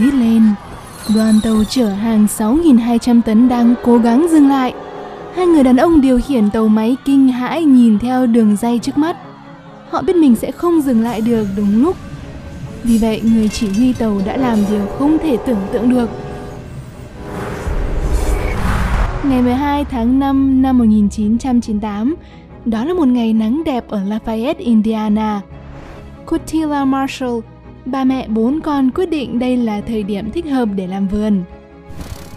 rít lên. Đoàn tàu chở hàng 6.200 tấn đang cố gắng dừng lại. Hai người đàn ông điều khiển tàu máy kinh hãi nhìn theo đường dây trước mắt. Họ biết mình sẽ không dừng lại được đúng lúc. Vì vậy, người chỉ huy tàu đã làm điều không thể tưởng tượng được. Ngày 12 tháng 5 năm 1998, đó là một ngày nắng đẹp ở Lafayette, Indiana. Cotilla Marshall, ba mẹ bốn con quyết định đây là thời điểm thích hợp để làm vườn.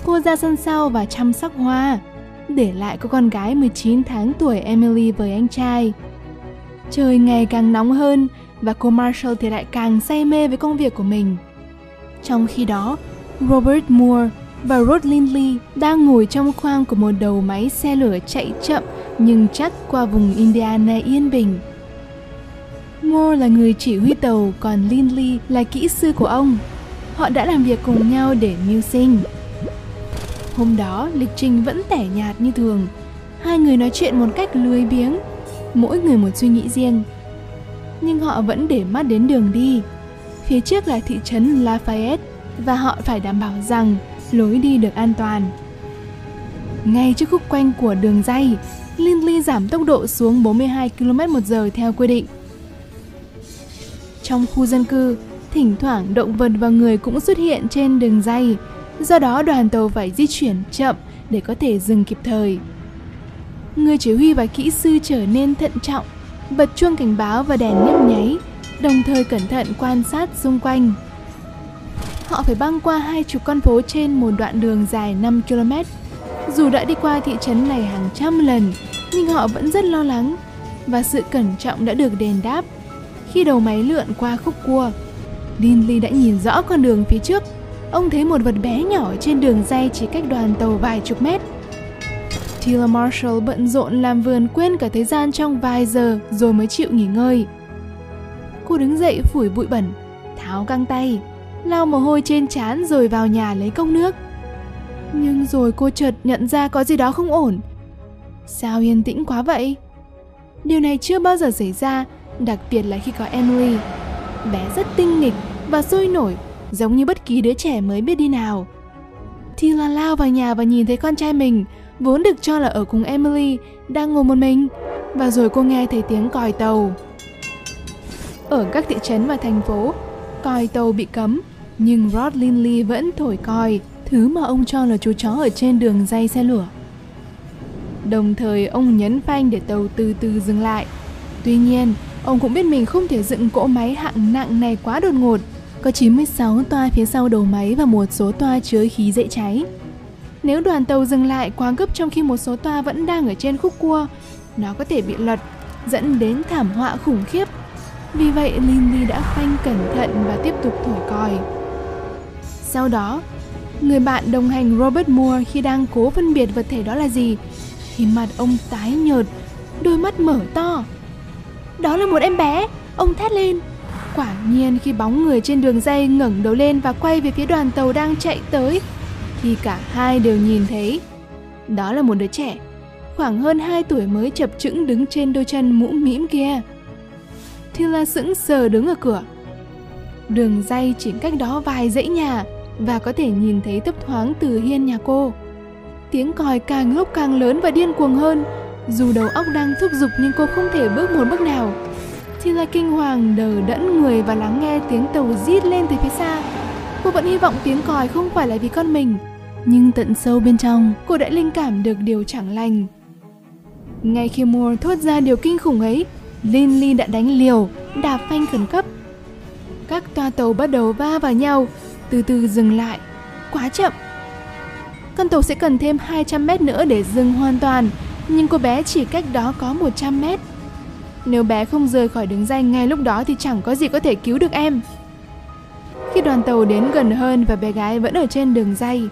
Cô ra sân sau và chăm sóc hoa, để lại cô con gái 19 tháng tuổi Emily với anh trai. Trời ngày càng nóng hơn và cô Marshall thì lại càng say mê với công việc của mình. Trong khi đó, Robert Moore và Rod Lindley đang ngồi trong khoang của một đầu máy xe lửa chạy chậm nhưng chắc qua vùng Indiana yên bình. Moore là người chỉ huy tàu, còn Lindley là kỹ sư của ông. Họ đã làm việc cùng nhau để mưu sinh. Hôm đó, lịch trình vẫn tẻ nhạt như thường. Hai người nói chuyện một cách lười biếng, mỗi người một suy nghĩ riêng. Nhưng họ vẫn để mắt đến đường đi. Phía trước là thị trấn Lafayette và họ phải đảm bảo rằng lối đi được an toàn. Ngay trước khúc quanh của đường dây, Lindley giảm tốc độ xuống 42 km một giờ theo quy định. Trong khu dân cư, thỉnh thoảng động vật và người cũng xuất hiện trên đường dây, do đó đoàn tàu phải di chuyển chậm để có thể dừng kịp thời. Người chỉ huy và kỹ sư trở nên thận trọng, bật chuông cảnh báo và đèn nhấp nháy, đồng thời cẩn thận quan sát xung quanh. Họ phải băng qua hai chục con phố trên một đoạn đường dài 5 km. Dù đã đi qua thị trấn này hàng trăm lần, nhưng họ vẫn rất lo lắng và sự cẩn trọng đã được đền đáp khi đầu máy lượn qua khúc cua. Dinley đã nhìn rõ con đường phía trước. Ông thấy một vật bé nhỏ trên đường dây chỉ cách đoàn tàu vài chục mét. Tila Marshall bận rộn làm vườn quên cả thời gian trong vài giờ rồi mới chịu nghỉ ngơi. Cô đứng dậy phủi bụi bẩn, tháo găng tay, lau mồ hôi trên trán rồi vào nhà lấy cốc nước. Nhưng rồi cô chợt nhận ra có gì đó không ổn. Sao yên tĩnh quá vậy? Điều này chưa bao giờ xảy ra, đặc biệt là khi có Emily. Bé rất tinh nghịch và sôi nổi, giống như bất kỳ đứa trẻ mới biết đi nào. Tila lao vào nhà và nhìn thấy con trai mình, vốn được cho là ở cùng Emily, đang ngồi một mình. Và rồi cô nghe thấy tiếng còi tàu. Ở các thị trấn và thành phố, còi tàu bị cấm, nhưng Rod Linley vẫn thổi còi, thứ mà ông cho là chú chó ở trên đường dây xe lửa. Đồng thời ông nhấn phanh để tàu từ từ dừng lại. Tuy nhiên, ông cũng biết mình không thể dựng cỗ máy hạng nặng này quá đột ngột. Có 96 toa phía sau đầu máy và một số toa chứa khí dễ cháy. Nếu đoàn tàu dừng lại quá gấp trong khi một số toa vẫn đang ở trên khúc cua, nó có thể bị lật, dẫn đến thảm họa khủng khiếp. Vì vậy, Lindy đã phanh cẩn thận và tiếp tục thổi còi. Sau đó, người bạn đồng hành Robert Moore khi đang cố phân biệt vật thể đó là gì, thì mặt ông tái nhợt, đôi mắt mở to. Đó là một em bé, ông thét lên. Quả nhiên khi bóng người trên đường dây ngẩng đầu lên và quay về phía đoàn tàu đang chạy tới, thì cả hai đều nhìn thấy. Đó là một đứa trẻ, khoảng hơn 2 tuổi mới chập chững đứng trên đôi chân mũm mĩm kia. Thila sững sờ đứng ở cửa. Đường dây chỉ cách đó vài dãy nhà và có thể nhìn thấy thấp thoáng từ hiên nhà cô. Tiếng còi càng lúc càng lớn và điên cuồng hơn. Dù đầu óc đang thúc giục nhưng cô không thể bước một bước nào. Tila kinh hoàng đờ đẫn người và lắng nghe tiếng tàu rít lên từ phía xa. Cô vẫn hy vọng tiếng còi không phải là vì con mình. Nhưng tận sâu bên trong, cô đã linh cảm được điều chẳng lành. Ngay khi Moore thốt ra điều kinh khủng ấy, Linley đã đánh liều, đạp phanh khẩn cấp. Các toa tàu bắt đầu va vào nhau, từ từ dừng lại. Quá chậm. Con tàu sẽ cần thêm 200 mét nữa để dừng hoàn toàn, nhưng cô bé chỉ cách đó có 100 mét. Nếu bé không rời khỏi đường dây ngay lúc đó thì chẳng có gì có thể cứu được em. Khi đoàn tàu đến gần hơn và bé gái vẫn ở trên đường dây,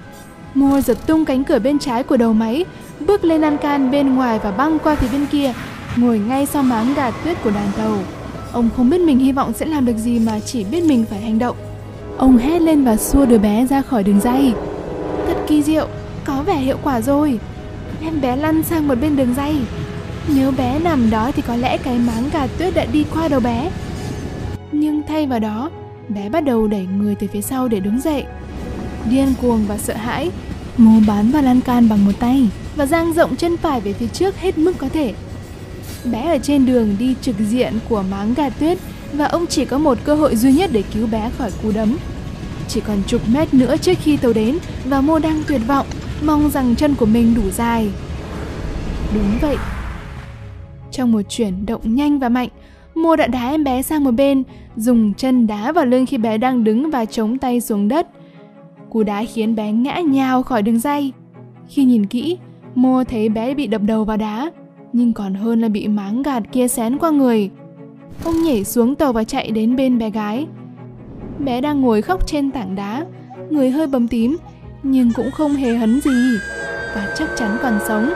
mua giật tung cánh cửa bên trái của đầu máy, bước lên lan can bên ngoài và băng qua phía bên kia, ngồi ngay sau máng gạt tuyết của đoàn tàu. Ông không biết mình hy vọng sẽ làm được gì mà chỉ biết mình phải hành động. Ông hét lên và xua đứa bé ra khỏi đường dây. Thật kỳ diệu, có vẻ hiệu quả rồi. Em bé lăn sang một bên đường dây. Nếu bé nằm đó thì có lẽ cái máng cà tuyết đã đi qua đầu bé. Nhưng thay vào đó, Bé bắt đầu đẩy người từ phía sau để đứng dậy. Điên cuồng và sợ hãi, Mô bám vào lan can bằng một tay và dang rộng chân phải về phía trước hết mức có thể. Bé ở trên đường đi trực diện của máng gà tuyết và ông chỉ có một cơ hội duy nhất để cứu bé khỏi cú đấm. Chỉ còn chục mét nữa trước khi tàu đến và Mô đang tuyệt vọng, mong rằng chân của mình đủ dài. Đúng vậy. Trong một chuyển động nhanh và mạnh, Mô đã đá em bé sang một bên, dùng chân đá vào lưng khi bé đang đứng và chống tay xuống đất. Cú đá khiến bé ngã nhào khỏi đường dây. Khi nhìn kỹ, Mô thấy bé bị đập đầu vào đá, nhưng còn hơn là bị máng gạt kia xén qua người. Ông nhảy xuống tàu và chạy đến bên bé gái. Bé đang ngồi khóc trên tảng đá, người hơi bầm tím, nhưng cũng không hề hấn gì, và chắc chắn còn sống.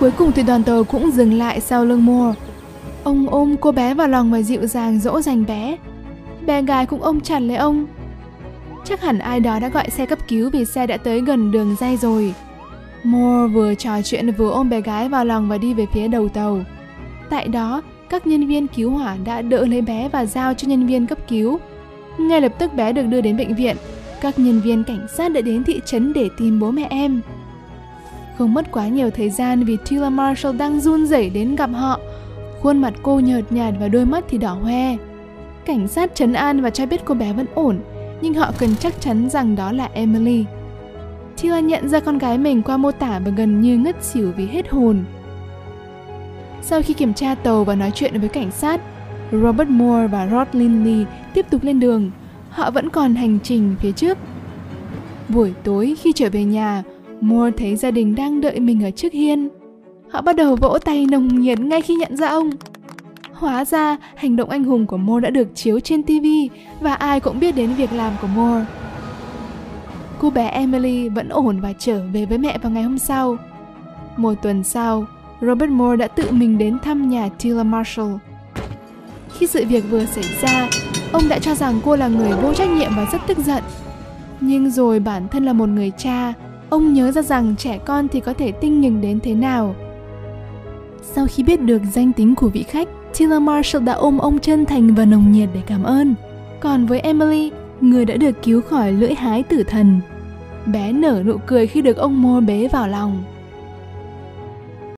Cuối cùng thì đoàn tàu cũng dừng lại sau lưng Moore. Ông ôm cô bé vào lòng và dịu dàng dỗ dành bé. Bé gái cũng ôm chặt lấy ông. Chắc hẳn ai đó đã gọi xe cấp cứu vì xe đã tới gần đường dây rồi. Moore vừa trò chuyện vừa ôm bé gái vào lòng và đi về phía đầu tàu. Tại đó, các nhân viên cứu hỏa đã đỡ lấy bé và giao cho nhân viên cấp cứu. Ngay lập tức bé được đưa đến bệnh viện. Các nhân viên cảnh sát đã đến thị trấn để tìm bố mẹ em. Không mất quá nhiều thời gian vì Tila Marshall đang run rẩy đến gặp họ. Khuôn mặt cô nhợt nhạt và đôi mắt thì đỏ hoe. Cảnh sát trấn an và cho biết cô bé vẫn ổn, nhưng họ cần chắc chắn rằng đó là Emily. Tila nhận ra con gái mình qua mô tả và gần như ngất xỉu vì hết hồn. Sau khi kiểm tra tàu và nói chuyện với cảnh sát, Robert Moore và Rod Lindley tiếp tục lên đường. Họ vẫn còn hành trình phía trước. Buổi tối khi trở về nhà, Moore thấy gia đình đang đợi mình ở trước hiên. Họ bắt đầu vỗ tay nồng nhiệt ngay khi nhận ra ông. Hóa ra, hành động anh hùng của Moore đã được chiếu trên TV và ai cũng biết đến việc làm của Moore. Cô bé Emily vẫn ổn và trở về với mẹ vào ngày hôm sau. Một tuần sau, Robert Moore đã tự mình đến thăm nhà Tila Marshall. Khi sự việc vừa xảy ra, ông đã cho rằng cô là người vô trách nhiệm và rất tức giận. Nhưng rồi bản thân là một người cha, ông nhớ ra rằng trẻ con thì có thể tinh nghịch đến thế nào. Sau khi biết được danh tính của vị khách, Tila Marshall đã ôm ông chân thành và nồng nhiệt để cảm ơn. Còn với Emily, người đã được cứu khỏi lưỡi hái tử thần, bé nở nụ cười khi được ông Moore bế vào lòng.